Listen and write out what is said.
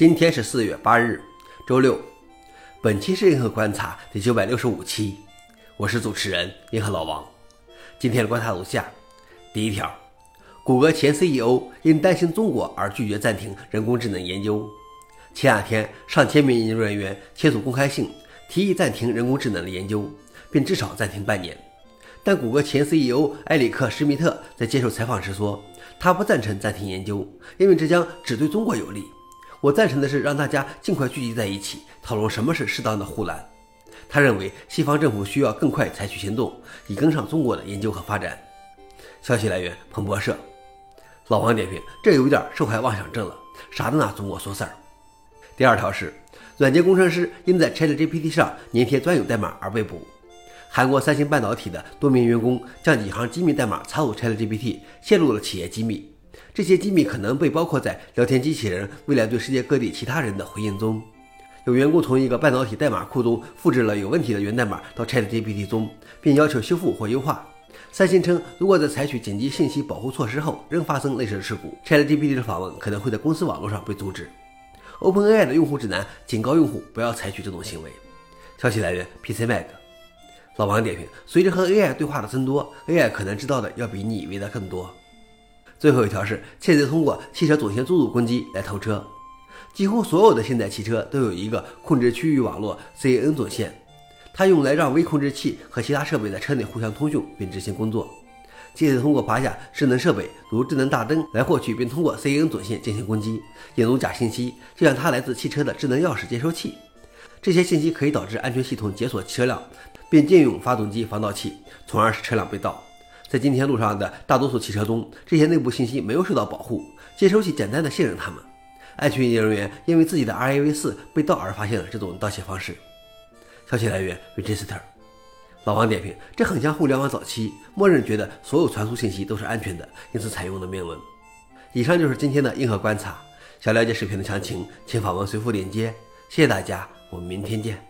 今天是四月八日，周六。本期是银河观察第九百六十五期，我是主持人银河老王。今天的观察如下：第一条，谷歌前 CEO 因担心中国而拒绝暂停人工智能研究。前两天，上千名研究人员签署公开信，提议暂停人工智能的研究，并至少暂停半年。但谷歌前 CEO 埃里克·施密特在接受采访时说，他不赞成暂停研究，因为这将只对中国有利。我赞成的是让大家尽快聚集在一起，讨论什么是适当的护栏。他认为西方政府需要更快采取行动，以跟上中国的研究和发展。消息来源：彭博社。老王点评：这有点受害妄想症了，啥都拿中国说事儿。第二条是，软件工程师因在 ChatGPT 上粘贴专有代码而被捕。韩国三星半导体的多名员工将几行机密代码插入 ChatGPT，泄露了企业机密。这些机密可能被包括在聊天机器人未来对世界各地其他人的回应中。有员工从一个半导体代码库中复制了有问题的源代码到 ChatGPT 中，并要求修复或优化。三星称，如果在采取紧急信息保护措施后仍发生类似的事故，ChatGPT 的访问可能会在公司网络上被阻止。OpenAI 的用户指南警告用户不要采取这种行为。消息来源：PCMag。老王点评：随着和 AI 对话的增多，AI 可能知道的要比你以为的更多。最后一条是，窃贼通过汽车总线注入攻击来偷车。几乎所有的现代汽车都有一个控制区域网络 CAN 总线，它用来让微控制器和其他设备在车内互相通讯并执行工作。窃贼通过拔下智能设备，如智能大灯来获取并通过 CAN 总线进行攻击，引入假信息，就像它来自汽车的智能钥匙接收器。这些信息可以导致安全系统解锁车辆，并禁用发动机防盗器，从而使车辆被盗。在今天路上的大多数汽车中，这些内部信息没有受到保护，接收器简单的信任他们。安全研究人员因为自己的 RAV4 被盗而发现了这种盗窃方式。消息来源：Register。老王点评：这很像互联网早期，默认觉得所有传输信息都是安全的，因此采用的命文。以上就是今天的硬核观察。想了解视频的详情，请访问随附链接。谢谢大家，我们明天见。